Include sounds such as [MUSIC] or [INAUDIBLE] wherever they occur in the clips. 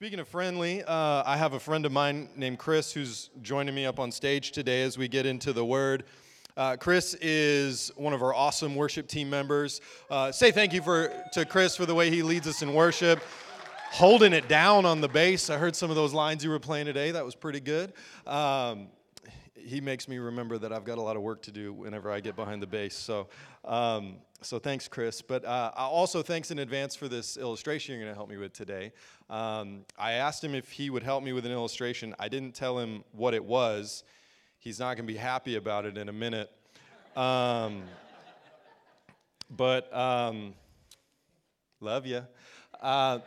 Speaking of friendly, uh, I have a friend of mine named Chris who's joining me up on stage today as we get into the Word. Uh, Chris is one of our awesome worship team members. Uh, say thank you for to Chris for the way he leads us in worship, holding it down on the bass. I heard some of those lines you were playing today. That was pretty good. Um, he makes me remember that I've got a lot of work to do whenever I get behind the bass. So, um, so thanks, Chris. But uh, also thanks in advance for this illustration you're going to help me with today. Um, I asked him if he would help me with an illustration. I didn't tell him what it was. He's not going to be happy about it in a minute. Um, but um, love you. Uh,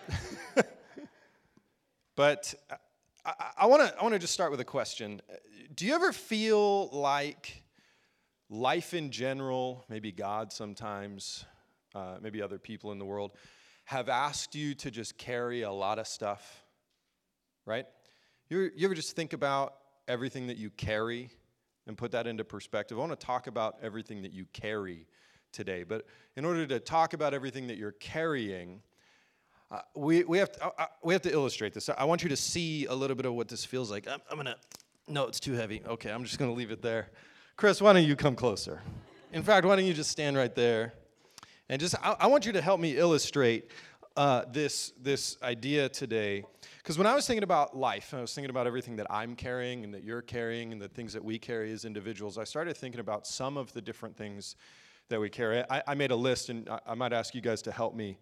[LAUGHS] but I want to I want to just start with a question. Do you ever feel like life in general, maybe God sometimes, uh, maybe other people in the world, have asked you to just carry a lot of stuff? Right? You, you ever just think about everything that you carry and put that into perspective? I want to talk about everything that you carry today. But in order to talk about everything that you're carrying, uh, we, we, have to, uh, uh, we have to illustrate this. I want you to see a little bit of what this feels like. I'm, I'm going to, no, it's too heavy. Okay, I'm just going to leave it there. Chris, why don't you come closer? In fact, why don't you just stand right there? And just, I, I want you to help me illustrate uh, this, this idea today. Because when I was thinking about life, I was thinking about everything that I'm carrying and that you're carrying and the things that we carry as individuals, I started thinking about some of the different things that we carry. I, I made a list, and I, I might ask you guys to help me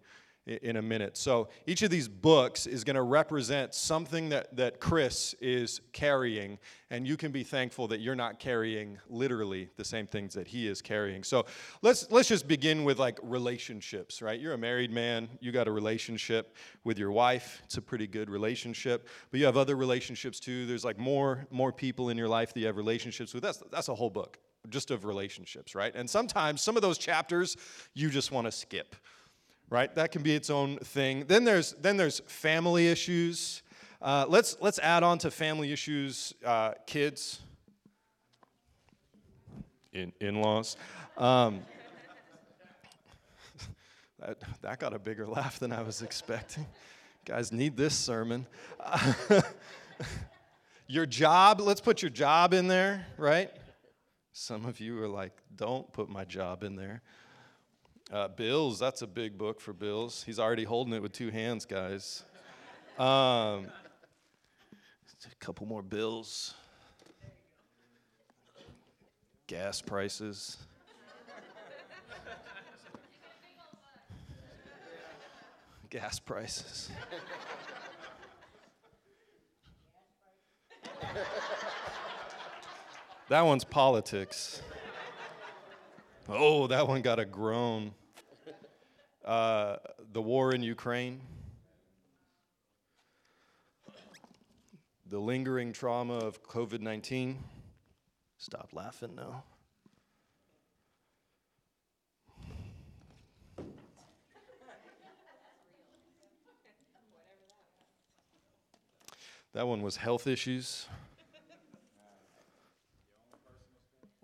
in a minute. So each of these books is going to represent something that, that Chris is carrying, and you can be thankful that you're not carrying literally the same things that he is carrying. So let's let's just begin with like relationships, right? You're a married man, you got a relationship with your wife. It's a pretty good relationship, but you have other relationships too. There's like more more people in your life that you have relationships with. That's that's a whole book just of relationships, right? And sometimes some of those chapters you just want to skip right? That can be its own thing. Then there's then there's family issues. Uh, let's let's add on to family issues, uh, kids, in in-laws. Um, [LAUGHS] that, that got a bigger laugh than I was expecting. guys need this sermon. [LAUGHS] your job, let's put your job in there, right? Some of you are like, don't put my job in there. Uh, bills, that's a big book for Bills. He's already holding it with two hands, guys. Um, a couple more bills. Gas prices. Gas prices. that one's politics. Oh, that one got a groan uh, the war in Ukraine, the lingering trauma of COVID 19. Stop laughing now. That one was health issues,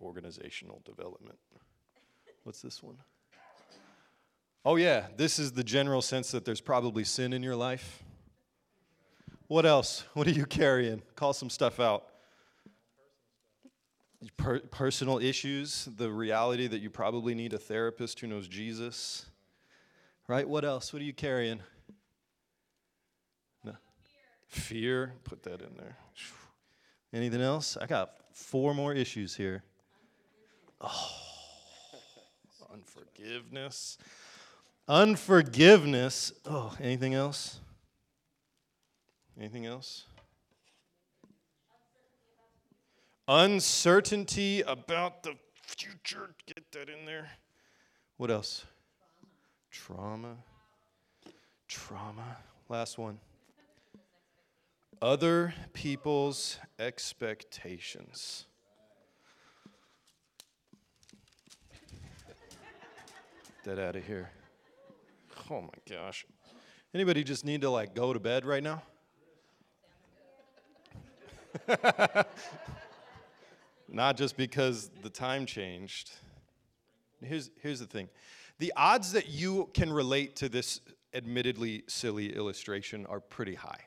organizational development. What's this one? Oh, yeah, this is the general sense that there's probably sin in your life. What else? What are you carrying? Call some stuff out. Per- personal issues, the reality that you probably need a therapist who knows Jesus. Right? What else? What are you carrying? No. Fear. Put that in there. Anything else? I got four more issues here. Oh, unforgiveness. Unforgiveness. Oh, anything else? Anything else? Uncertainty about the future. Get that in there. What else? Trauma. Trauma. Last one. Other people's expectations. Get that out of here. Oh my gosh. Anybody just need to like go to bed right now? [LAUGHS] Not just because the time changed. Here's, here's the thing the odds that you can relate to this admittedly silly illustration are pretty high.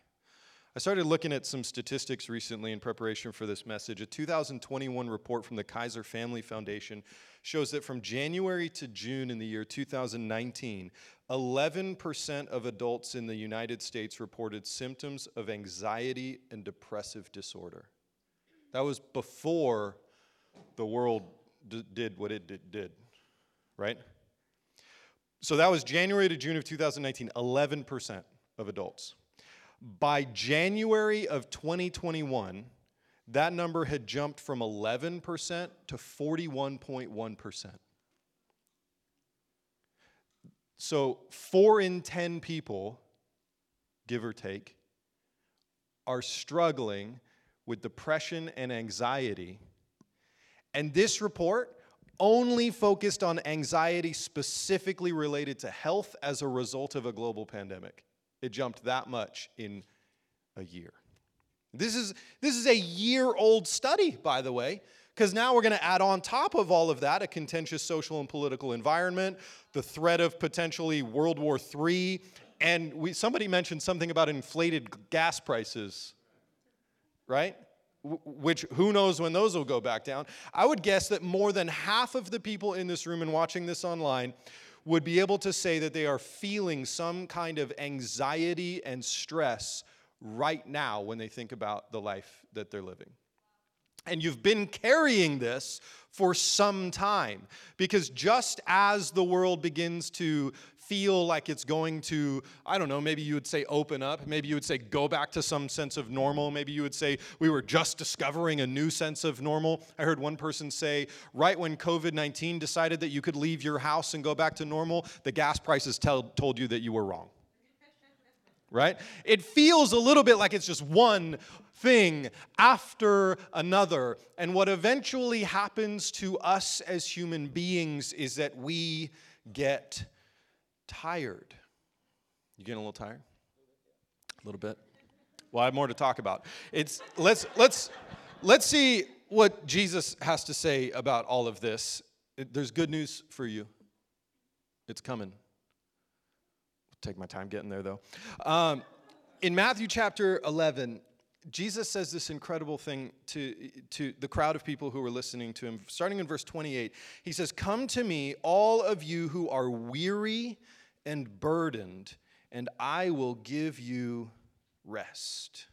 I started looking at some statistics recently in preparation for this message. A 2021 report from the Kaiser Family Foundation shows that from January to June in the year 2019, 11% of adults in the United States reported symptoms of anxiety and depressive disorder. That was before the world d- did what it did, did, right? So that was January to June of 2019, 11% of adults. By January of 2021, that number had jumped from 11% to 41.1%. So, four in 10 people, give or take, are struggling with depression and anxiety. And this report only focused on anxiety specifically related to health as a result of a global pandemic. It jumped that much in a year. This is, this is a year old study, by the way, because now we're going to add on top of all of that a contentious social and political environment, the threat of potentially World War III, and we, somebody mentioned something about inflated gas prices, right? which who knows when those will go back down. I would guess that more than half of the people in this room and watching this online would be able to say that they are feeling some kind of anxiety and stress right now when they think about the life that they're living. And you've been carrying this for some time because just as the world begins to feel like it's going to, I don't know, maybe you would say open up. Maybe you would say go back to some sense of normal. Maybe you would say we were just discovering a new sense of normal. I heard one person say, right when COVID 19 decided that you could leave your house and go back to normal, the gas prices tell, told you that you were wrong. [LAUGHS] right? It feels a little bit like it's just one thing after another. And what eventually happens to us as human beings is that we get tired. You getting a little tired? A little bit. Well, I have more to talk about. It's let's let's let's see what Jesus has to say about all of this. There's good news for you. It's coming. Take my time getting there though. Um, in Matthew chapter 11, Jesus says this incredible thing to, to the crowd of people who were listening to him. Starting in verse 28, he says, Come to me, all of you who are weary and burdened, and I will give you rest.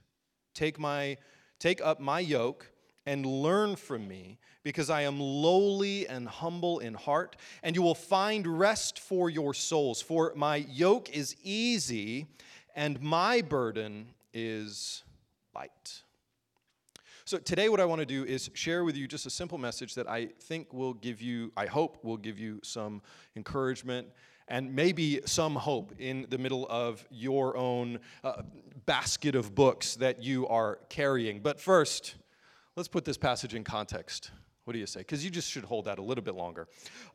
Take my take up my yoke and learn from me, because I am lowly and humble in heart, and you will find rest for your souls. For my yoke is easy and my burden is light. So, today, what I want to do is share with you just a simple message that I think will give you, I hope will give you some encouragement and maybe some hope in the middle of your own uh, basket of books that you are carrying. But first, let's put this passage in context. What do you say? Because you just should hold that a little bit longer.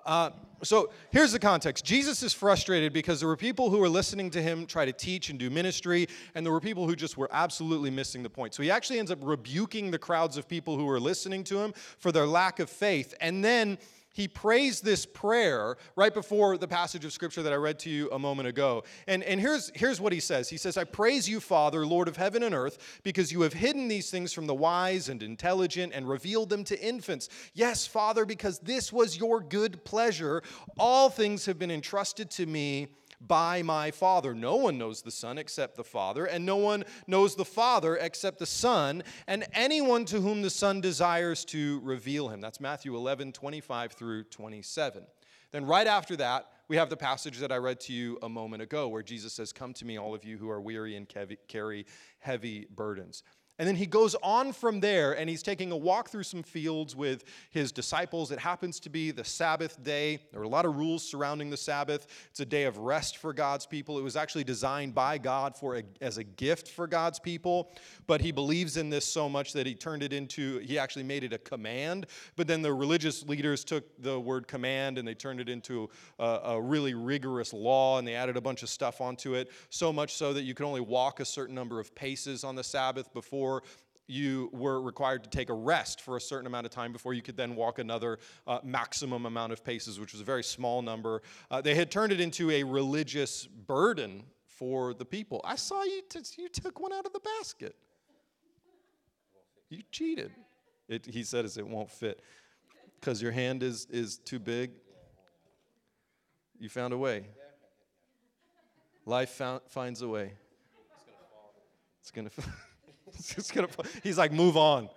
Uh, so here's the context Jesus is frustrated because there were people who were listening to him try to teach and do ministry, and there were people who just were absolutely missing the point. So he actually ends up rebuking the crowds of people who were listening to him for their lack of faith. And then he prays this prayer right before the passage of scripture that I read to you a moment ago. And, and here's, here's what he says He says, I praise you, Father, Lord of heaven and earth, because you have hidden these things from the wise and intelligent and revealed them to infants. Yes, Father, because this was your good pleasure. All things have been entrusted to me by my Father. No one knows the Son except the Father, and no one knows the Father except the Son, and anyone to whom the Son desires to reveal him. That's Matthew 11, 25 through 27. Then, right after that, we have the passage that I read to you a moment ago, where Jesus says, Come to me, all of you who are weary and carry heavy burdens. And then he goes on from there and he's taking a walk through some fields with his disciples. It happens to be the Sabbath day. There are a lot of rules surrounding the Sabbath. It's a day of rest for God's people. It was actually designed by God for a, as a gift for God's people, but he believes in this so much that he turned it into he actually made it a command. But then the religious leaders took the word command and they turned it into a, a really rigorous law and they added a bunch of stuff onto it, so much so that you could only walk a certain number of paces on the Sabbath before before you were required to take a rest for a certain amount of time before you could then walk another uh, maximum amount of paces, which was a very small number. Uh, they had turned it into a religious burden for the people. I saw you, t- you took one out of the basket. You cheated. It, he says it won't fit because your hand is, is too big. You found a way. Life found, finds a way. It's gonna. [LAUGHS] [LAUGHS] just gonna. He's like, move on.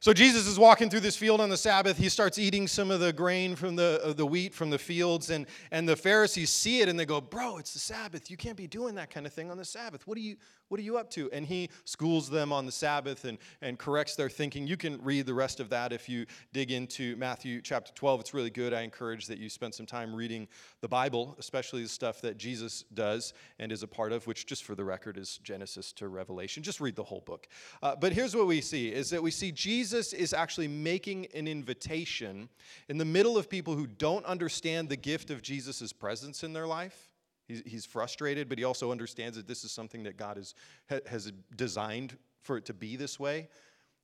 So Jesus is walking through this field on the Sabbath. He starts eating some of the grain from the, the wheat from the fields, and, and the Pharisees see it and they go, Bro, it's the Sabbath. You can't be doing that kind of thing on the Sabbath. What are you, what are you up to? And he schools them on the Sabbath and, and corrects their thinking. You can read the rest of that if you dig into Matthew chapter 12. It's really good. I encourage that you spend some time reading the Bible, especially the stuff that Jesus does and is a part of, which, just for the record, is Genesis to Revelation. Just read the whole book. Uh, but here's what we see is that we see Jesus Jesus is actually making an invitation in the middle of people who don't understand the gift of Jesus' presence in their life. He's, frustrated, but he also understands that this is something that God has designed for it to be this way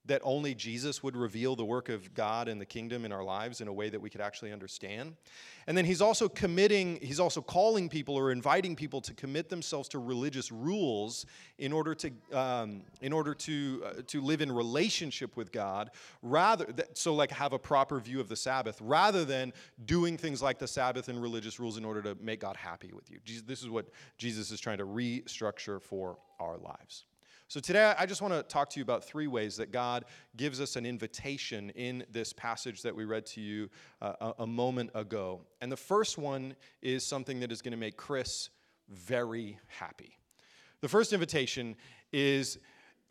that only Jesus would reveal the work of God and the kingdom in our lives in a way that we could actually understand. And then he's also committing, he's also calling people or inviting people to commit themselves to religious rules in order to, um, in order to, uh, to live in relationship with God, rather, that, so like have a proper view of the Sabbath, rather than doing things like the Sabbath and religious rules in order to make God happy with you. Jesus, this is what Jesus is trying to restructure for our lives. So, today I just want to talk to you about three ways that God gives us an invitation in this passage that we read to you uh, a, a moment ago. And the first one is something that is going to make Chris very happy. The first invitation is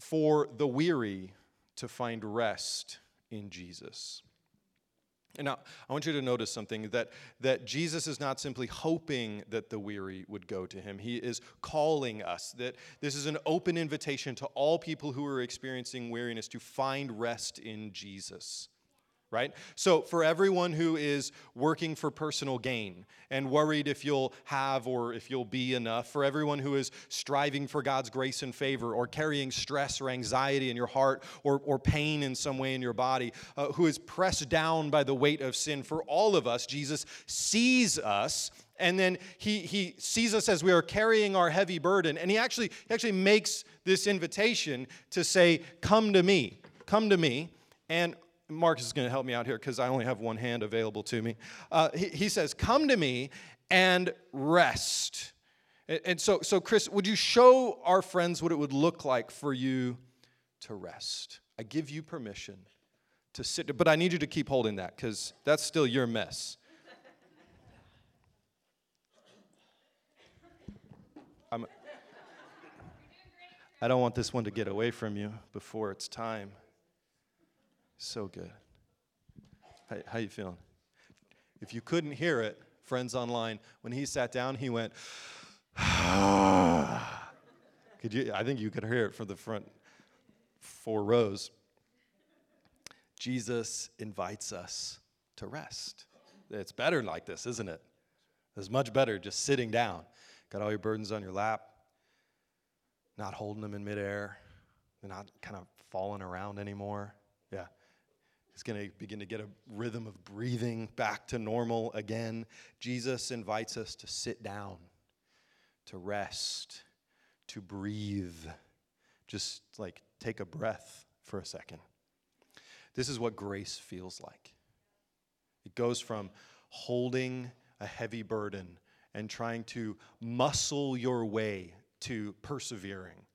for the weary to find rest in Jesus. And now, I want you to notice something that, that Jesus is not simply hoping that the weary would go to him. He is calling us, that this is an open invitation to all people who are experiencing weariness to find rest in Jesus right? So, for everyone who is working for personal gain and worried if you'll have or if you'll be enough, for everyone who is striving for God's grace and favor or carrying stress or anxiety in your heart or, or pain in some way in your body, uh, who is pressed down by the weight of sin, for all of us, Jesus sees us and then he, he sees us as we are carrying our heavy burden and he actually, he actually makes this invitation to say come to me come to me and Marcus is going to help me out here because I only have one hand available to me. Uh, he, he, says, Come to me and rest. And, and so, so, Chris, would you show our friends what it would look like for you to rest? I give you permission to sit, but I need you to keep holding that because that's still your mess. I'm, I don't want this one to get away from you before it's time. So good. How, how you feeling? If you couldn't hear it, friends online, when he sat down, he went, [SIGHS] could you, I think you could hear it from the front four rows. Jesus invites us to rest. It's better like this, isn't it? It's much better just sitting down. Got all your burdens on your lap, not holding them in midair. They're not kind of falling around anymore. Yeah. He's going to begin to get a rhythm of breathing back to normal again. Jesus invites us to sit down, to rest, to breathe. Just like take a breath for a second. This is what grace feels like. It goes from holding a heavy burden and trying to muscle your way to persevering.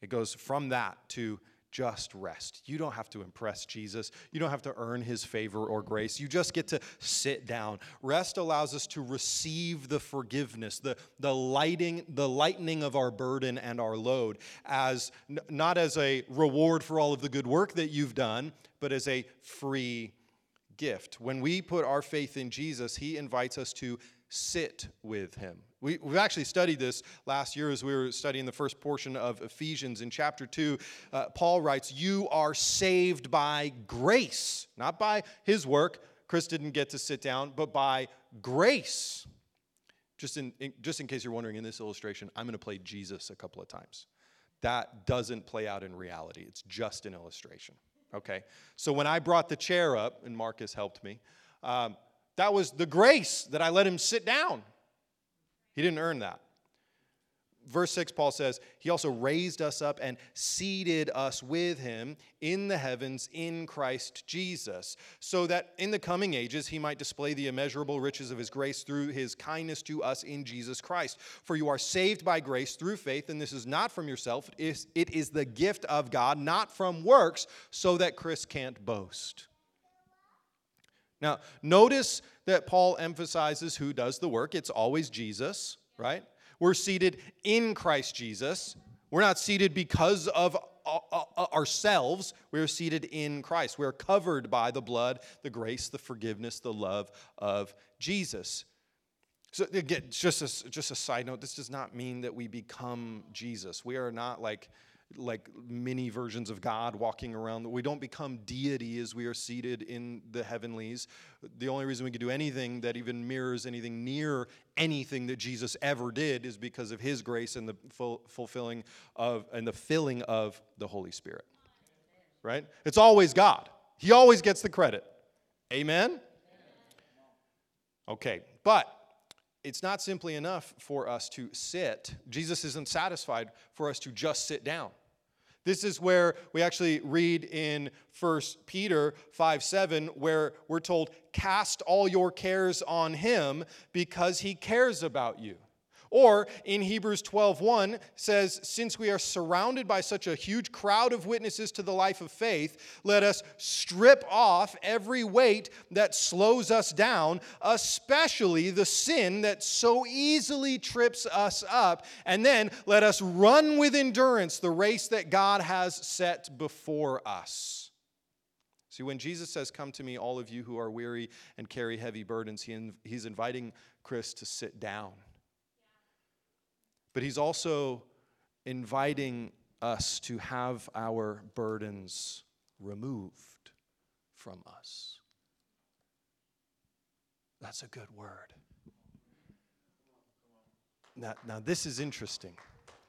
It goes from that to just rest. You don't have to impress Jesus. You don't have to earn his favor or grace. You just get to sit down. Rest allows us to receive the forgiveness, the, the lighting, the lightening of our burden and our load as not as a reward for all of the good work that you've done, but as a free gift. When we put our faith in Jesus, he invites us to sit with him. We, have actually studied this last year as we were studying the first portion of Ephesians. In chapter 2, uh, Paul writes, You are saved by grace, not by his work. Chris didn't get to sit down, but by grace. Just in, in just in case you're wondering, in this illustration, I'm going to play Jesus a couple of times. That doesn't play out in reality, it's just an illustration. Okay? So when I brought the chair up, and Marcus helped me, um, That was the grace that I let him sit down. He didn't earn that verse 6, Paul says, He also raised us up and seated us with Him in the heavens in Christ Jesus, so that in the coming ages He might display the immeasurable riches of His grace through His kindness to us in Jesus Christ. For you are saved by grace through faith, and this is not from yourself, it is the gift of God, not from works, so that Chris can't boast. Now, notice that Paul emphasizes who does the work. It's always Jesus, right? We're seated in Christ Jesus. We're not seated because of uh, uh, uh, ourselves. We're seated in Christ. We're covered by the blood, the grace, the forgiveness, the love of Jesus. So again, just a, just a side note, this does not mean that we become Jesus. We are not like like mini versions of God walking around. We don't become deity as we are seated in the heavenlies. The only reason we can do anything that even mirrors anything near anything that Jesus ever did is because of his grace and the full, fulfilling of and the filling of the Holy Spirit. Right? It's always God. He always gets the credit. Amen? Okay, but it's not simply enough for us to sit. Jesus isn't satisfied for us to just sit down. This is where we actually read in 1 Peter 5 7, where we're told, Cast all your cares on him because he cares about you. Or in Hebrews 12:1 says, "Since we are surrounded by such a huge crowd of witnesses to the life of faith, let us strip off every weight that slows us down, especially the sin that so easily trips us up, and then let us run with endurance the race that God has set before us." See, when Jesus says, Come to me, all of you who are weary and carry heavy burdens, he, he's inviting Chris to sit down but he's also inviting us to have our burdens removed from us. That's a good word. Now, now this is interesting.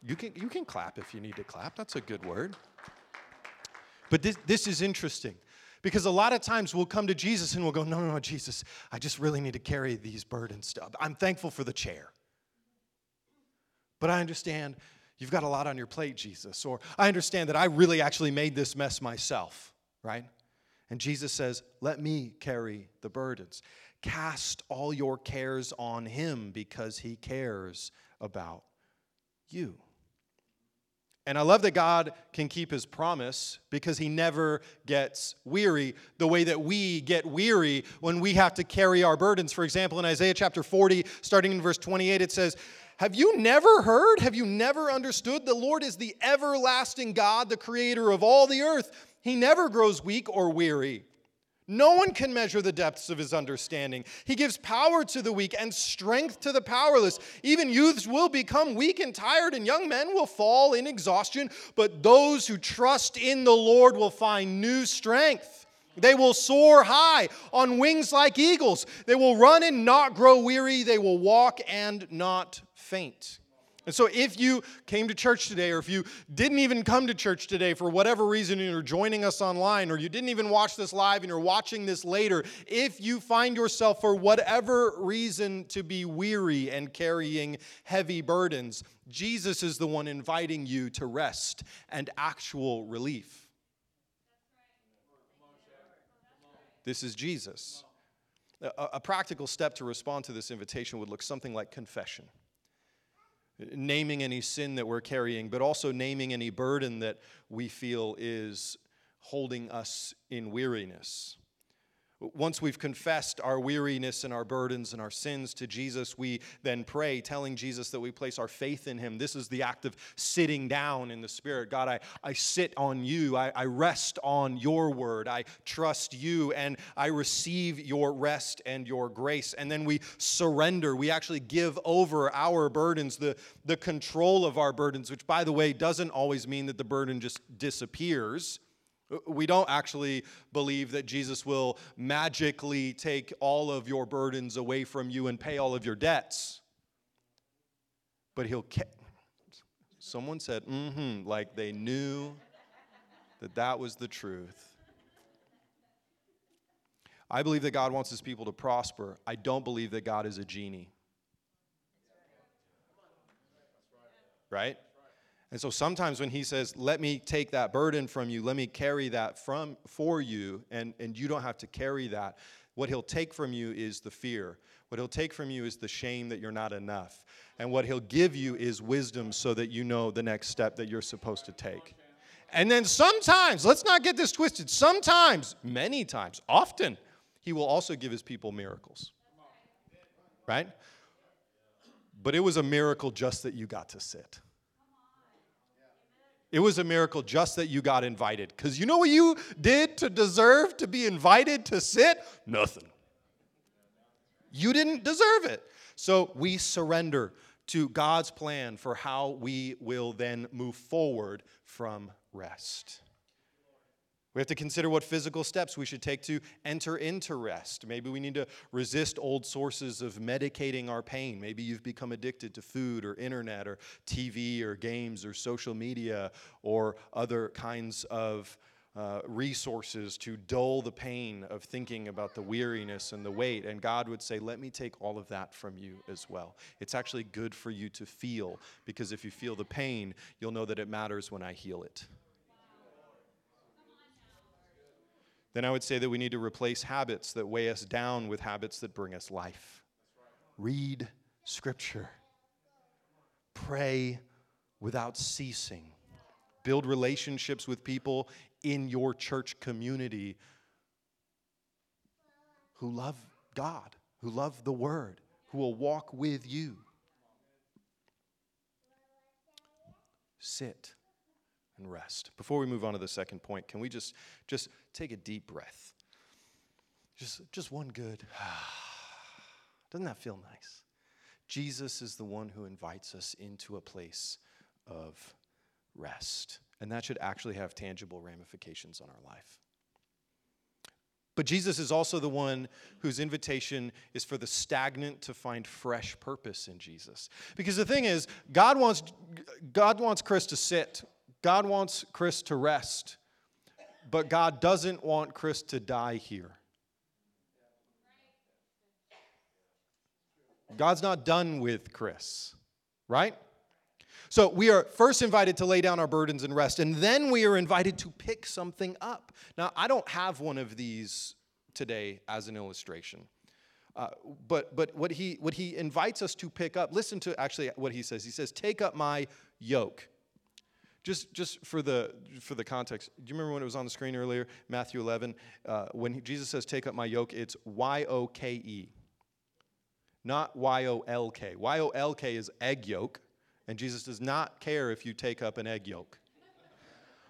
You can, you can clap if you need to clap. That's a good word. But this, this is interesting because a lot of times we'll come to Jesus and we'll go, No, no, no, Jesus, I just really need to carry these burdens. I'm thankful for the chair. But I understand you've got a lot on your plate, Jesus. Or I understand that I really actually made this mess myself, right? And Jesus says, Let me carry the burdens. Cast all your cares on him because he cares about you. And I love that God can keep his promise because he never gets weary the way that we get weary when we have to carry our burdens. For example, in Isaiah chapter 40, starting in verse 28, it says, have you never heard? Have you never understood? The Lord is the everlasting God, the creator of all the earth. He never grows weak or weary. No one can measure the depths of his understanding. He gives power to the weak and strength to the powerless. Even youths will become weak and tired, and young men will fall in exhaustion. But those who trust in the Lord will find new strength. They will soar high on wings like eagles. They will run and not grow weary. They will walk and not faint. And so, if you came to church today, or if you didn't even come to church today for whatever reason, and you're joining us online, or you didn't even watch this live and you're watching this later, if you find yourself for whatever reason to be weary and carrying heavy burdens, Jesus is the one inviting you to rest and actual relief. This is Jesus. A, a practical step to respond to this invitation would look something like confession naming any sin that we're carrying, but also naming any burden that we feel is holding us in weariness. Once we've confessed our weariness and our burdens and our sins to Jesus, we then pray, telling Jesus that we place our faith in Him. This is the act of sitting down in the Spirit. God, I, I sit on you. I, I rest on your word. I trust you and I receive your rest and your grace. And then we surrender. We actually give over our burdens, the, the control of our burdens, which, by the way, doesn't always mean that the burden just disappears. We don't actually believe that Jesus will magically take all of your burdens away from you and pay all of your debts. But he'll. Ca- Someone said, mm hmm, like they knew that that was the truth. I believe that God wants his people to prosper. I don't believe that God is a genie. Right? And so sometimes when he says, Let me take that burden from you, let me carry that from for you, and, and you don't have to carry that, what he'll take from you is the fear. What he'll take from you is the shame that you're not enough. And what he'll give you is wisdom so that you know the next step that you're supposed to take. And then sometimes, let's not get this twisted, sometimes, many times, often, he will also give his people miracles. Right? But it was a miracle just that you got to sit. It was a miracle just that you got invited. Because you know what you did to deserve to be invited to sit? Nothing. You didn't deserve it. So we surrender to God's plan for how we will then move forward from rest. We have to consider what physical steps we should take to enter into rest. Maybe we need to resist old sources of medicating our pain. Maybe you've become addicted to food or internet or TV or games or social media or other kinds of uh, resources to dull the pain of thinking about the weariness and the weight. And God would say, Let me take all of that from you as well. It's actually good for you to feel because if you feel the pain, you'll know that it matters when I heal it. Then I would say that we need to replace habits that weigh us down with habits that bring us life. Read Scripture, pray without ceasing, build relationships with people in your church community who love God, who love the Word, who will walk with you. Sit and rest. Before we move on to the second point, can we just just take a deep breath? Just just one good. [SIGHS] Doesn't that feel nice? Jesus is the one who invites us into a place of rest. And that should actually have tangible ramifications on our life. But Jesus is also the one whose invitation is for the stagnant to find fresh purpose in Jesus. Because the thing is, God wants, God wants Chris to sit God wants Chris to rest, but God doesn't want Chris to die here. God's not done with Chris, right? So we are first invited to lay down our burdens and rest, and then we are invited to pick something up. Now, I don't have one of these today as an illustration. Uh, but but what he what he invites us to pick up listen to actually what he says he says take up my yoke just, just for the for the context, do you remember when it was on the screen earlier, Matthew 11, uh, when he, Jesus says, "Take up my yoke," it's Y O K E, not Y O L K. Y O L K is egg yolk, and Jesus does not care if you take up an egg yolk.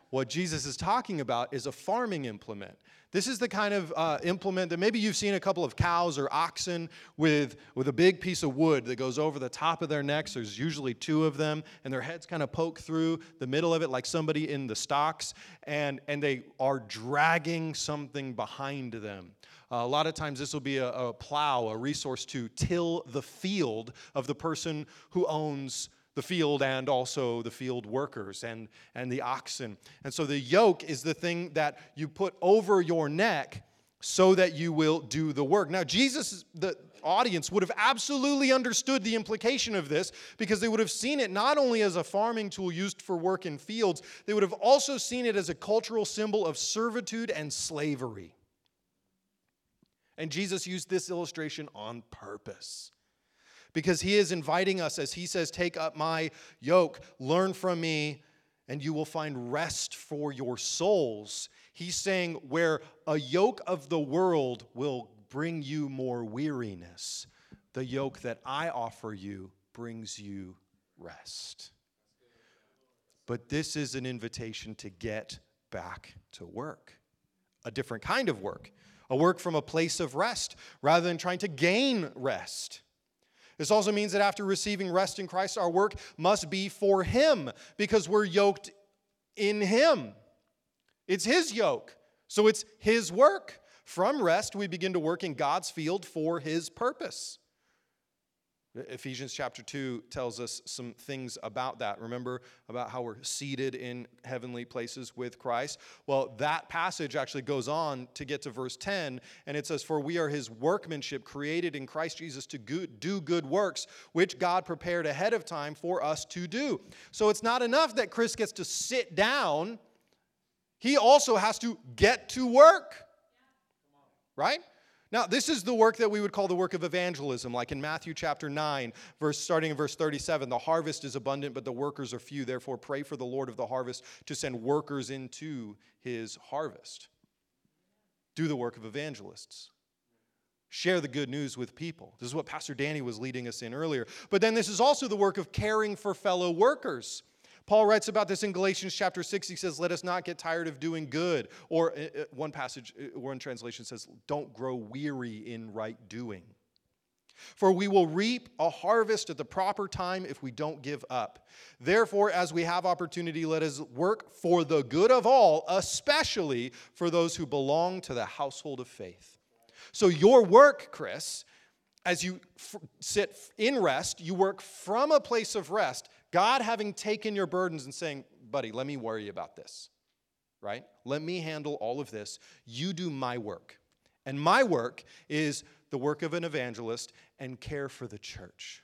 What Jesus is talking about is a farming implement. This is the kind of uh, implement that maybe you've seen a couple of cows or oxen with, with a big piece of wood that goes over the top of their necks. There's usually two of them, and their heads kind of poke through the middle of it like somebody in the stocks, and, and they are dragging something behind them. Uh, a lot of times, this will be a, a plow, a resource to till the field of the person who owns the field and also the field workers and, and the oxen. And so the yoke is the thing that you put over your neck so that you will do the work. Now, Jesus, the audience, would have absolutely understood the implication of this because they would have seen it not only as a farming tool used for work in fields, they would have also seen it as a cultural symbol of servitude and slavery. And Jesus used this illustration on purpose because he is inviting us, as he says, Take up my yoke, learn from me, and you will find rest for your souls. He's saying, Where a yoke of the world will bring you more weariness, the yoke that I offer you brings you rest. But this is an invitation to get back to work, a different kind of work, a work from a place of rest rather than trying to gain rest. This also means that after receiving rest in Christ, our work must be for Him because we're yoked in Him. It's His yoke, so it's His work. From rest, we begin to work in God's field for His purpose. Ephesians chapter 2 tells us some things about that. Remember about how we're seated in heavenly places with Christ? Well, that passage actually goes on to get to verse 10, and it says, For we are his workmanship, created in Christ Jesus to do good works, which God prepared ahead of time for us to do. So it's not enough that Chris gets to sit down, he also has to get to work. Right? Now, this is the work that we would call the work of evangelism, like in Matthew chapter 9, verse starting in verse 37. The harvest is abundant, but the workers are few. Therefore, pray for the Lord of the harvest to send workers into his harvest. Do the work of evangelists. Share the good news with people. This is what Pastor Danny was leading us in earlier. But then this is also the work of caring for fellow workers. Paul writes about this in Galatians chapter 6. He says, Let us not get tired of doing good. Or uh, uh, one passage, uh, one translation says, Don't grow weary in right doing. For we will reap a harvest at the proper time if we don't give up. Therefore, as we have opportunity, let us work for the good of all, especially for those who belong to the household of faith. So, your work, Chris, as you f- sit in rest, you work from a place of rest God having taken your burdens and saying, buddy, let me worry about this, right? Let me handle all of this. You do my work. And my work is the work of an evangelist and care for the church.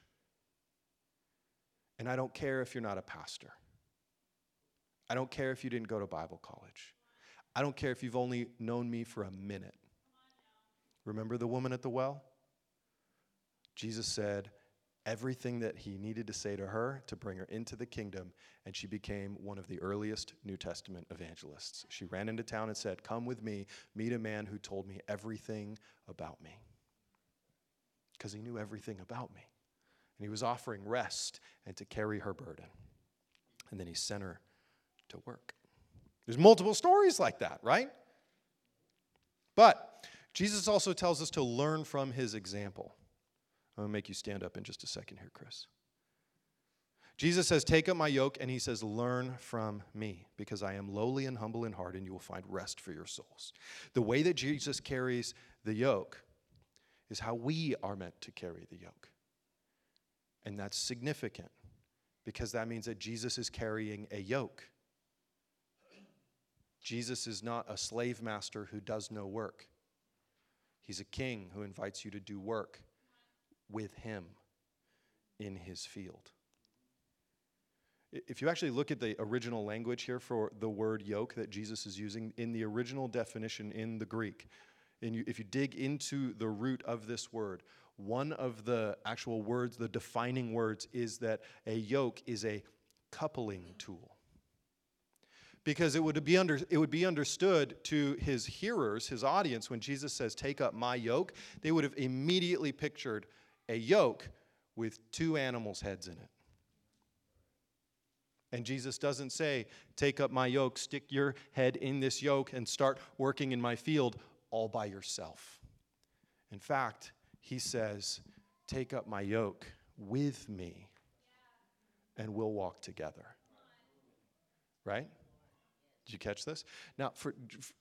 And I don't care if you're not a pastor. I don't care if you didn't go to Bible college. I don't care if you've only known me for a minute. Remember the woman at the well? Jesus said, everything that he needed to say to her to bring her into the kingdom, and she became one of the earliest New Testament evangelists. She ran into town and said, Come with me, meet a man who told me everything about me. Because he knew everything about me. And he was offering rest and to carry her burden. And then he sent her to work. There's multiple stories like that, right? But Jesus also tells us to learn from his example. I'm going to make you stand up in just a second here, Chris. Jesus says, Take up my yoke, and he says, Learn from me, because I am lowly and humble in heart, and you will find rest for your souls. The way that Jesus carries the yoke is how we are meant to carry the yoke. And that's significant because that means that Jesus is carrying a yoke. Jesus is not a slave master who does no work, he's a king who invites you to do work with him in his field. If you actually look at the original language here for the word yoke that Jesus is using in the original definition in the Greek, and you, if you dig into the root of this word, one of the actual words, the defining words, is that a yoke is a coupling tool. Because it would, be under, it would be understood to his hearers, his audience, when Jesus says, Take up my yoke, they would have immediately pictured a yoke with two animals' heads in it. And Jesus doesn't say, Take up my yoke, stick your head in this yoke, and start working in my field all by yourself. In fact, he says, Take up my yoke with me, and we'll walk together. Right? Did you catch this? Now, for,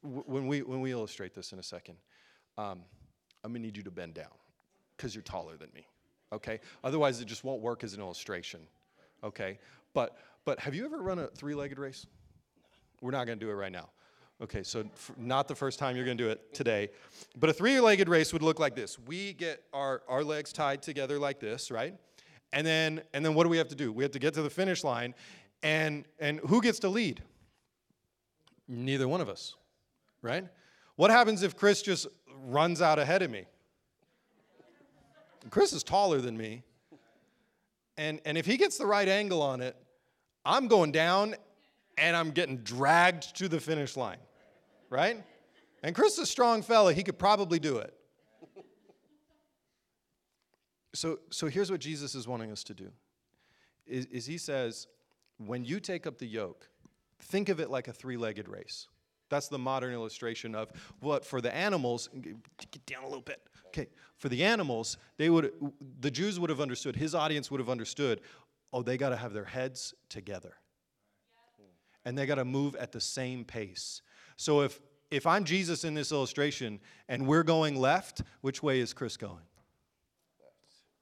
when, we, when we illustrate this in a second, um, I'm going to need you to bend down because you're taller than me. Okay? Otherwise, it just won't work as an illustration. Okay? But but have you ever run a three-legged race? We're not going to do it right now. Okay, so not the first time you're going to do it today. But a three-legged race would look like this. We get our, our legs tied together like this, right? And then and then what do we have to do? We have to get to the finish line and and who gets to lead? Neither one of us. Right? What happens if Chris just runs out ahead of me? Chris is taller than me. And, and if he gets the right angle on it, I'm going down and I'm getting dragged to the finish line, right? And Chris is a strong fella. He could probably do it. So, so here's what Jesus is wanting us to do is, is he says, when you take up the yoke, think of it like a three-legged race. That's the modern illustration of what for the animals, get down a little bit. Okay, for the animals, they would the Jews would have understood, his audience would have understood, oh, they got to have their heads together. And they got to move at the same pace. So if if I'm Jesus in this illustration and we're going left, which way is Chris going?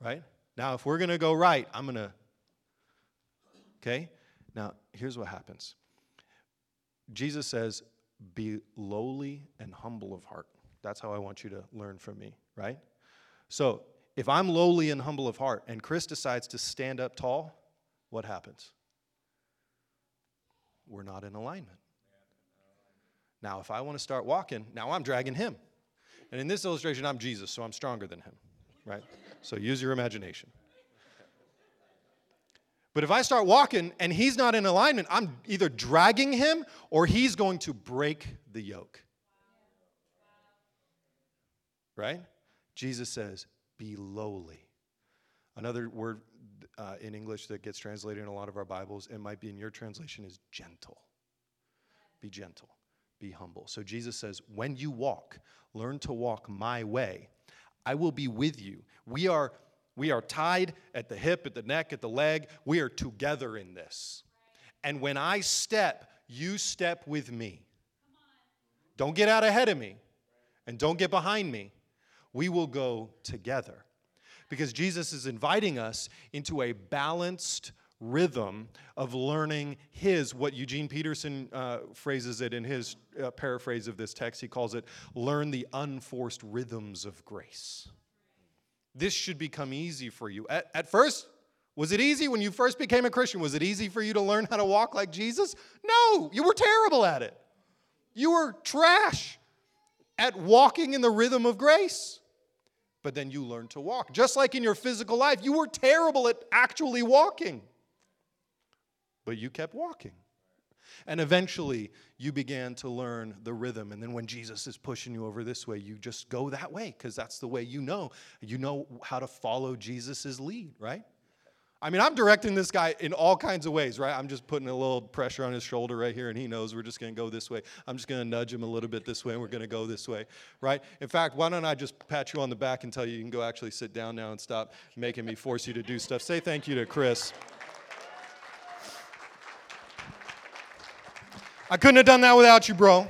Right? Now, if we're going to go right, I'm going to. Okay? Now, here's what happens Jesus says, Be lowly and humble of heart. That's how I want you to learn from me, right? So, if I'm lowly and humble of heart and Chris decides to stand up tall, what happens? We're not in alignment. Now, if I want to start walking, now I'm dragging him. And in this illustration, I'm Jesus, so I'm stronger than him, right? So use your imagination. But if I start walking and he's not in alignment, I'm either dragging him or he's going to break the yoke. Right? Jesus says, be lowly. Another word uh, in English that gets translated in a lot of our Bibles, it might be in your translation, is gentle. Be gentle, be humble. So Jesus says, when you walk, learn to walk my way. I will be with you. We are we are tied at the hip, at the neck, at the leg. We are together in this. And when I step, you step with me. Don't get out ahead of me and don't get behind me. We will go together. Because Jesus is inviting us into a balanced rhythm of learning his, what Eugene Peterson uh, phrases it in his uh, paraphrase of this text. He calls it, learn the unforced rhythms of grace. This should become easy for you. At, at first, was it easy when you first became a Christian? Was it easy for you to learn how to walk like Jesus? No, you were terrible at it. You were trash at walking in the rhythm of grace. But then you learn to walk. Just like in your physical life, you were terrible at actually walking. But you kept walking. And eventually, you began to learn the rhythm. And then when Jesus is pushing you over this way, you just go that way because that's the way you know. You know how to follow Jesus' lead, right? I mean, I'm directing this guy in all kinds of ways, right? I'm just putting a little pressure on his shoulder right here, and he knows we're just going to go this way. I'm just going to nudge him a little bit this way, and we're going to go this way, right? In fact, why don't I just pat you on the back and tell you you can go actually sit down now and stop making me force you to do stuff? Say thank you to Chris. I couldn't have done that without you, bro.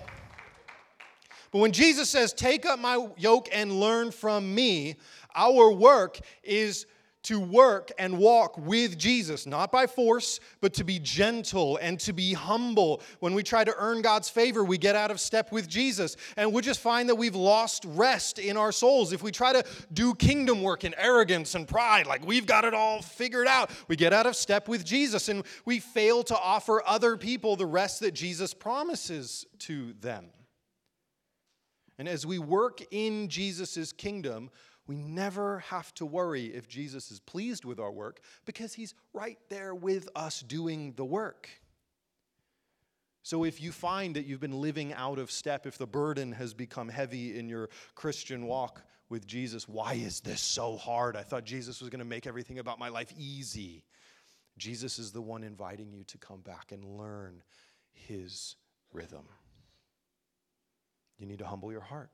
But when Jesus says, Take up my yoke and learn from me, our work is to work and walk with Jesus, not by force, but to be gentle and to be humble. When we try to earn God's favor, we get out of step with Jesus. And we just find that we've lost rest in our souls. If we try to do kingdom work in arrogance and pride, like we've got it all figured out, we get out of step with Jesus and we fail to offer other people the rest that Jesus promises to them. And as we work in Jesus' kingdom, we never have to worry if Jesus is pleased with our work because he's right there with us doing the work. So, if you find that you've been living out of step, if the burden has become heavy in your Christian walk with Jesus, why is this so hard? I thought Jesus was going to make everything about my life easy. Jesus is the one inviting you to come back and learn his rhythm. You need to humble your heart.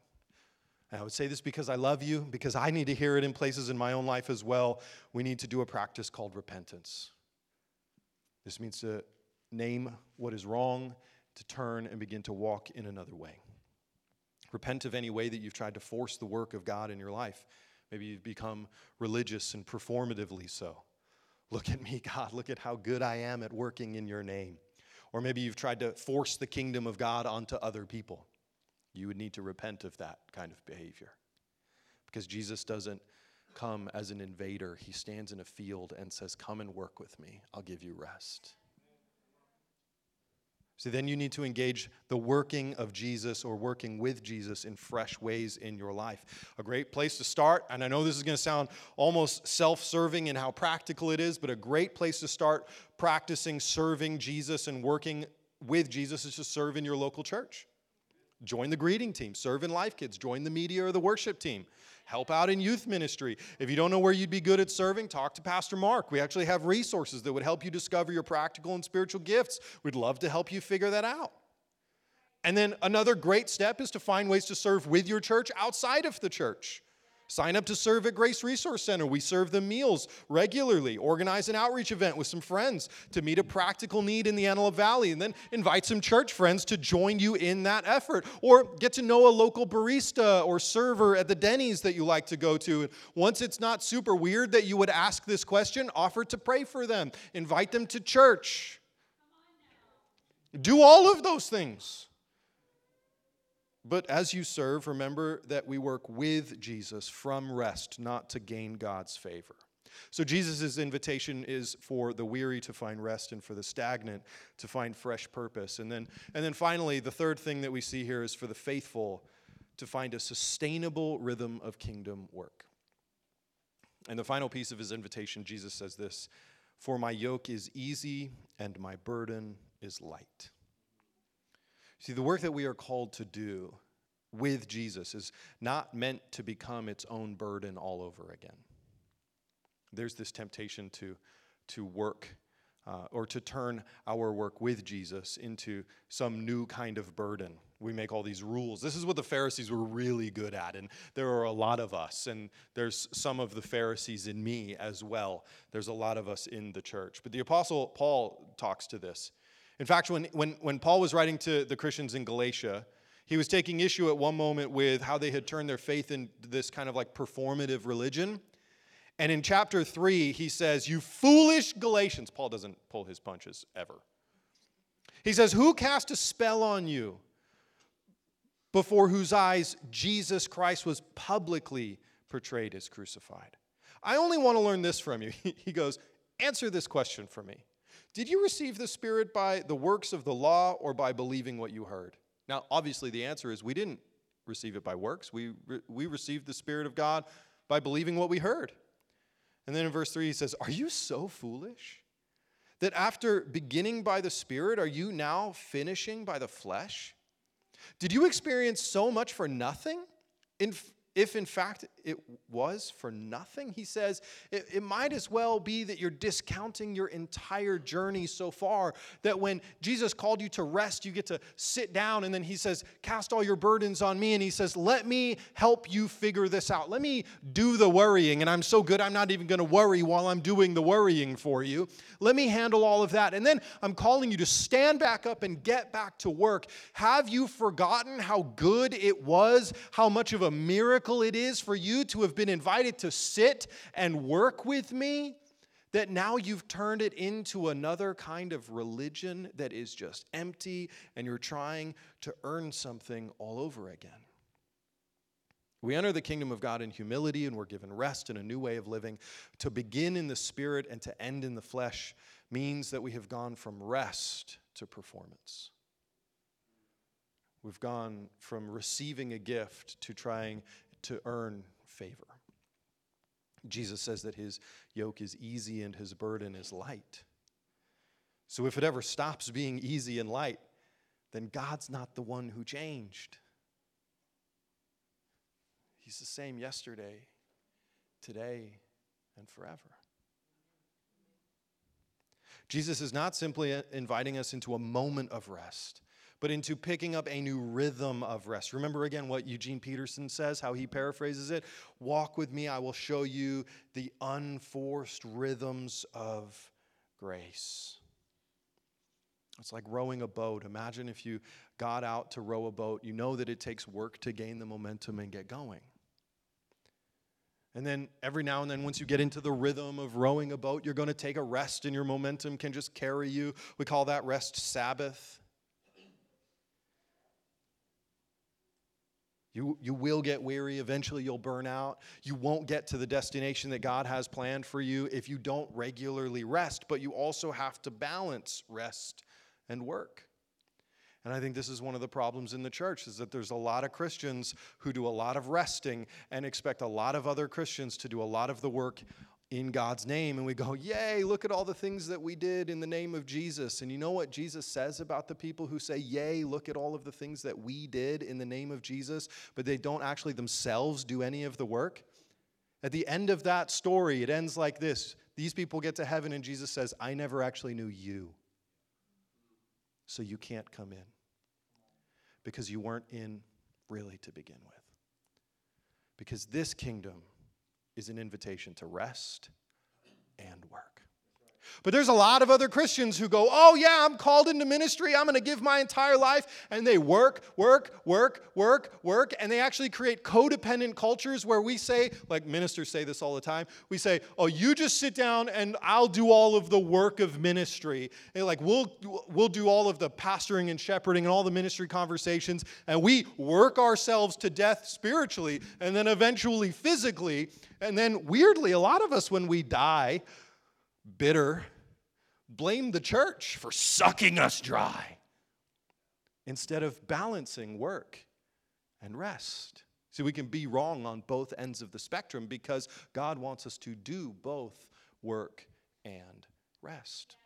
And I would say this because I love you, because I need to hear it in places in my own life as well. We need to do a practice called repentance. This means to name what is wrong, to turn and begin to walk in another way. Repent of any way that you've tried to force the work of God in your life. Maybe you've become religious and performatively so. Look at me, [LAUGHS] God. Look at how good I am at working in your name. Or maybe you've tried to force the kingdom of God onto other people you would need to repent of that kind of behavior. Because Jesus doesn't come as an invader, he stands in a field and says, Come and work with me, I'll give you rest. So then you need to engage the working of Jesus or working with Jesus in fresh ways in your life. A great place to start, and I know this is going to sound almost self serving in how practical it is, but a great place to start practicing serving Jesus and working with Jesus is to serve in your local church. Join the greeting team, serve in Life Kids, join the media or the worship team, help out in youth ministry. If you don't know where you'd be good at serving, talk to Pastor Mark. We actually have resources that would help you discover your practical and spiritual gifts. We'd love to help you figure that out. And then another great step is to find ways to serve with your church outside of the church. Sign up to serve at Grace Resource Center. We serve them meals regularly. Organize an outreach event with some friends to meet a practical need in the Antelope Valley, and then invite some church friends to join you in that effort. Or get to know a local barista or server at the Denny's that you like to go to. And once it's not super weird that you would ask this question, offer to pray for them, invite them to church. Do all of those things. But as you serve, remember that we work with Jesus from rest, not to gain God's favor. So Jesus' invitation is for the weary to find rest and for the stagnant to find fresh purpose. And then, and then finally, the third thing that we see here is for the faithful to find a sustainable rhythm of kingdom work. And the final piece of his invitation, Jesus says this For my yoke is easy and my burden is light. See, the work that we are called to do with Jesus is not meant to become its own burden all over again. There's this temptation to, to work uh, or to turn our work with Jesus into some new kind of burden. We make all these rules. This is what the Pharisees were really good at, and there are a lot of us, and there's some of the Pharisees in me as well. There's a lot of us in the church. But the Apostle Paul talks to this. In fact, when, when, when Paul was writing to the Christians in Galatia, he was taking issue at one moment with how they had turned their faith into this kind of like performative religion. And in chapter 3, he says, You foolish Galatians. Paul doesn't pull his punches ever. He says, Who cast a spell on you before whose eyes Jesus Christ was publicly portrayed as crucified? I only want to learn this from you. [LAUGHS] He goes, Answer this question for me. Did you receive the Spirit by the works of the law or by believing what you heard? Now, obviously, the answer is we didn't receive it by works. We, re- we received the Spirit of God by believing what we heard. And then in verse 3, he says, Are you so foolish that after beginning by the Spirit, are you now finishing by the flesh? Did you experience so much for nothing? In, if in fact it was for nothing, he says, it, it, might as well be that you're discounting your entire journey so far. That when Jesus called you to rest, you get to sit down, and then he says, Cast all your burdens on me. And he says, Let me help you figure this out. Let me do the worrying. And I'm so good, I'm not even going to worry while I'm doing the worrying for you. Let me handle all of that. And then I'm calling you to stand back up and get back to work. Have you forgotten how good it was, how much of a miracle? It is for you to have been invited to sit and work with me that now you've turned it into another kind of religion that is just empty and you're trying to earn something all over again. We enter the kingdom of God in humility and we're given rest and a new way of living. To begin in the spirit and to end in the flesh means that we have gone from rest to performance. We've gone from receiving a gift to trying to earn favor. Jesus says that his yoke is easy and his burden is light. So if it ever stops being easy and light, then God's not the one who changed. He's the same yesterday, today, and forever. Jesus is not simply inviting us into a moment of rest, but into picking up a new rhythm of rest. Remember again what Eugene Peterson says, how he paraphrases it? Walk with me, I will show you the unforced rhythms of grace. It's like rowing a boat. Imagine if you got out to row a boat, you know that it takes work to gain the momentum and get going. And then every now and then, once you get into the rhythm of rowing a boat, you're going to take a rest and your momentum can just carry you. We call that rest Sabbath. You, you will get weary. Eventually, you'll burn out. You won't get to the destination that God has planned for you if you don't regularly rest, but you also have to balance rest and work. And I think this is one of the problems in the church is that there's a lot of Christians who do a lot of resting and expect a lot of other Christians to do a lot of the work in God's name and we go, Yay, look at all the things that we did in the name of Jesus. And you know what Jesus says about the people who say, Yay, look at all of the things that we did in the name of Jesus, but they don't actually themselves do any of the work? At the end of that story, it ends like this These people get to heaven, and Jesus says, I never actually knew you. So you can't come in because you weren't in really to begin with. Because this kingdom is an invitation to rest and work. But there's a lot of other Christians who go, Oh, yeah, I'm called into ministry. I'm going to give my entire life. And they work, work, work, work, work. And they actually create codependent cultures where we say, like ministers say this all the time, we say, Oh, you just sit down and I'll do all of the work of ministry. And like, we'll, we'll do all of the pastoring and shepherding and all the ministry conversations. And we work ourselves to death spiritually and then eventually physically. And then, weirdly, a lot of us, when we die, bitter, blame the church for sucking us dry instead of balancing work and rest. See, we can be wrong on both ends of the spectrum because God wants us to do both work and rest.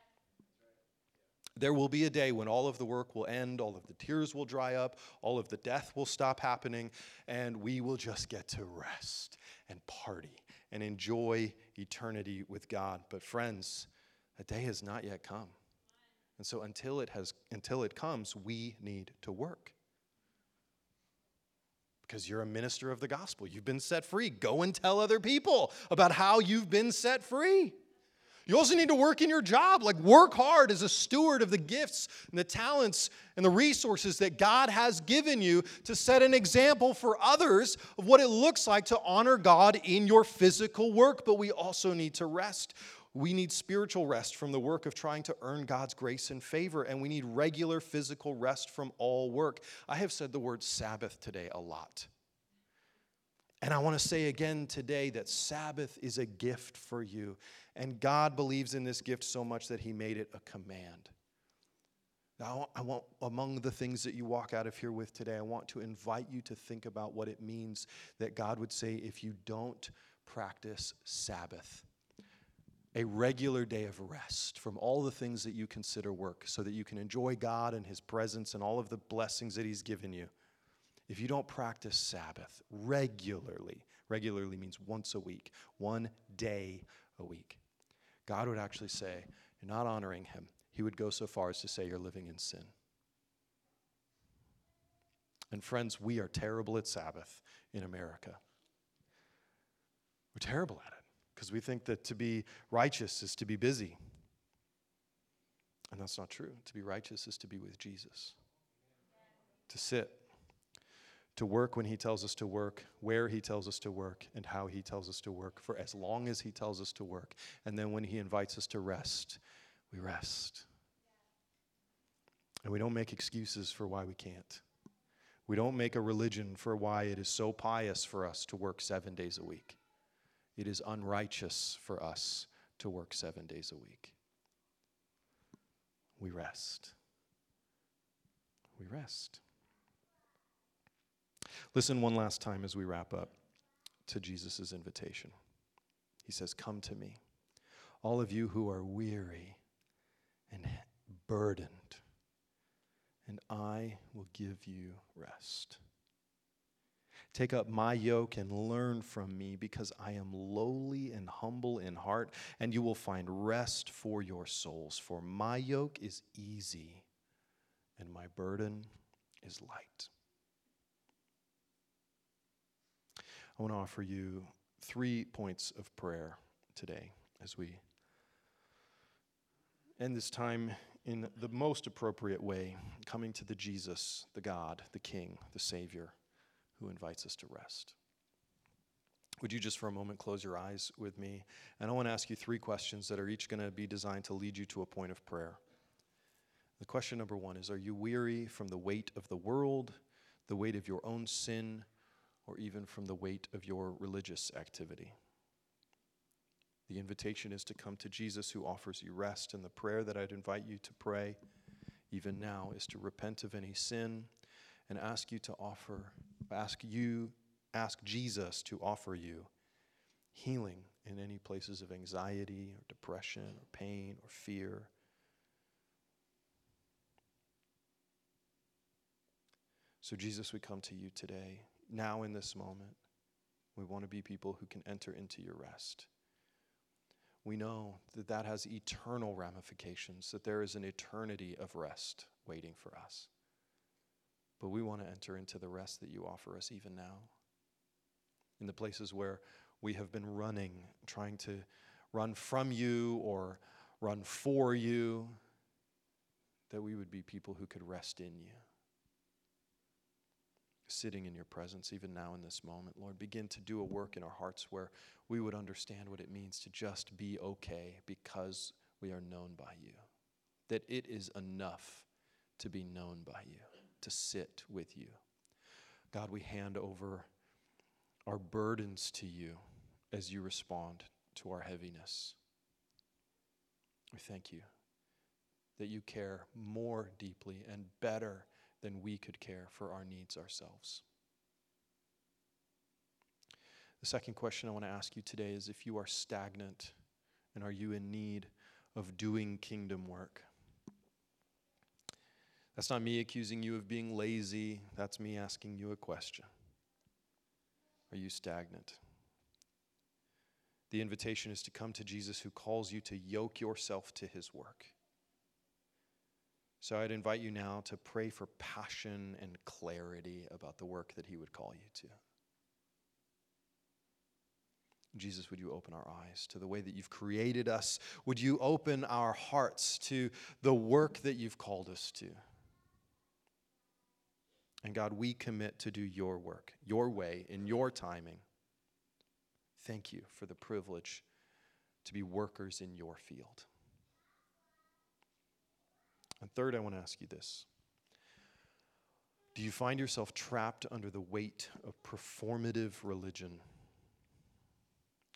There will be a day when all of the work will end, all of the tears will dry up, all of the death will stop happening, and we will just get to rest and party and enjoy eternity with God. But friends, a day has not yet come. And so until it has until it comes, we need to work. Because you're a minister of the gospel. You've been set free. Go and tell other people about how you've been set free. You also need to work in your job. Like, work hard as a steward of the gifts and the talents and the resources that God has given you to set an example for others of what it looks like to honor God in your physical work. But we also need to rest. We need spiritual rest from the work of trying to earn God's grace and favor, and we need regular physical rest from all work. I have said the word Sabbath today a lot. And I want to say again today that Sabbath is a gift for you. And God believes in this gift so much that He made it a command. Now, I want, among the things that you walk out of here with today, I want to invite you to think about what it means that God would say if you don't practice Sabbath, a regular day of rest from all the things that you consider work, so that you can enjoy God and His presence and all of the blessings that He's given you. If you don't practice Sabbath regularly, regularly means once a week, one day a week, God would actually say, You're not honoring Him. He would go so far as to say, You're living in sin. And friends, we are terrible at Sabbath in America. We're terrible at it because we think that to be righteous is to be busy. And that's not true. To be righteous is to be with Jesus, to sit to work when He tells us to work, where He tells us to work, and how He tells us to work for as long as He tells us to work. And then when He invites us to rest, we rest. And we don't make excuses for why we can't. We don't make a religion for why it is so pious for us to work seven days a week. It is unrighteous for us to work seven days a week. We rest. We rest. Listen one last time as we wrap up to Jesus' invitation. He says, Come to me, all of you who are weary and burdened, and I will give you rest. Take up my yoke and learn from me, because I am lowly and humble in heart, and you will find rest for your souls. For my yoke is easy, and my burden is light. I want to offer you three points of prayer today as we end this time in the most appropriate way, coming to the Jesus, the God, the King, the Savior, who invites us to rest. Would you just for a moment close your eyes with me? And I want to ask you three questions that are each going to be designed to lead you to a point of prayer. The question number one is Are you weary from the weight of the world, the weight of your own sin, or even from the weight of your religious activity. The invitation is to come to Jesus who offers you rest, and the prayer that I'd invite you to pray even now is to repent of any sin and ask you to offer, ask you, ask Jesus to offer you healing in any places of anxiety or depression or pain or fear. So, Jesus, we come to you today now in this moment. We want to be people who can enter into your rest. We know that that has eternal ramifications, that there is an eternity of rest waiting for us. But we want to enter into the rest that you offer us even now. in the places where we have been running, trying to run from you or run for you, that we would be people who could rest in you. Sitting in your presence, even now in this moment, Lord, begin to do a work in our hearts where we would understand what it means to just be okay because we are known by you. That it is enough to be known by you, to sit with you. God, we hand over our burdens to you as you respond to our heaviness. We thank you that you care more deeply and better than we could care for our needs ourselves. The second question I want to ask you today is if you are stagnant and are you in need of doing kingdom work? That's not me accusing you of being lazy. That's me asking you a question. Are you stagnant? The invitation is to come to Jesus who calls you to yoke yourself to his work. So I'd invite you now to pray for passion and clarity about the work that he would call you to. Jesus, would you open our eyes to the way that you've created us? Would you open our hearts to the work that you've called us to? And God, we commit to do your work, your way, in your timing. Thank you for the privilege to be workers in your field. And third, I want to ask you this Do you find yourself trapped under the weight of performative religion?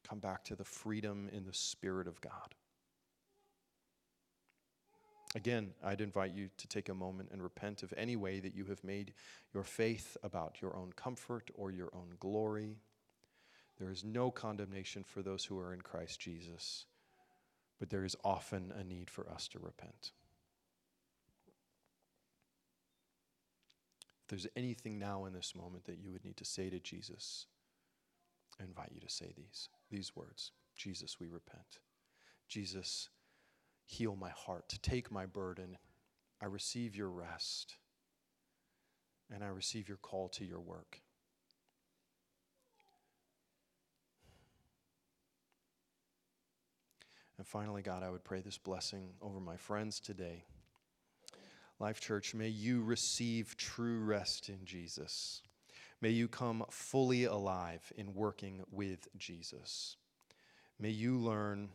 Come back to the freedom in the Spirit of God. Again, I'd invite you to take a moment and repent of any way that you have made your faith about your own comfort or your own glory. There is no condemnation for those who are in Christ Jesus, but there is often a need for us to repent. If there's anything now in this moment that you would need to say to Jesus, I invite you to say these, these words Jesus, we repent. Jesus, Heal my heart. Take my burden. I receive your rest. And I receive your call to your work. And finally, God, I would pray this blessing over my friends today. Life Church, may you receive true rest in Jesus. May you come fully alive in working with Jesus. May you learn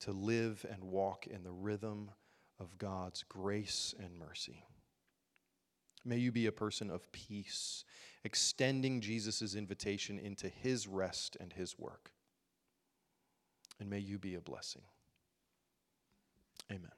to live and walk in the rhythm of God's grace and mercy. May you be a person of peace, extending Jesus' invitation into his rest and his work. And may you be a blessing. Amen.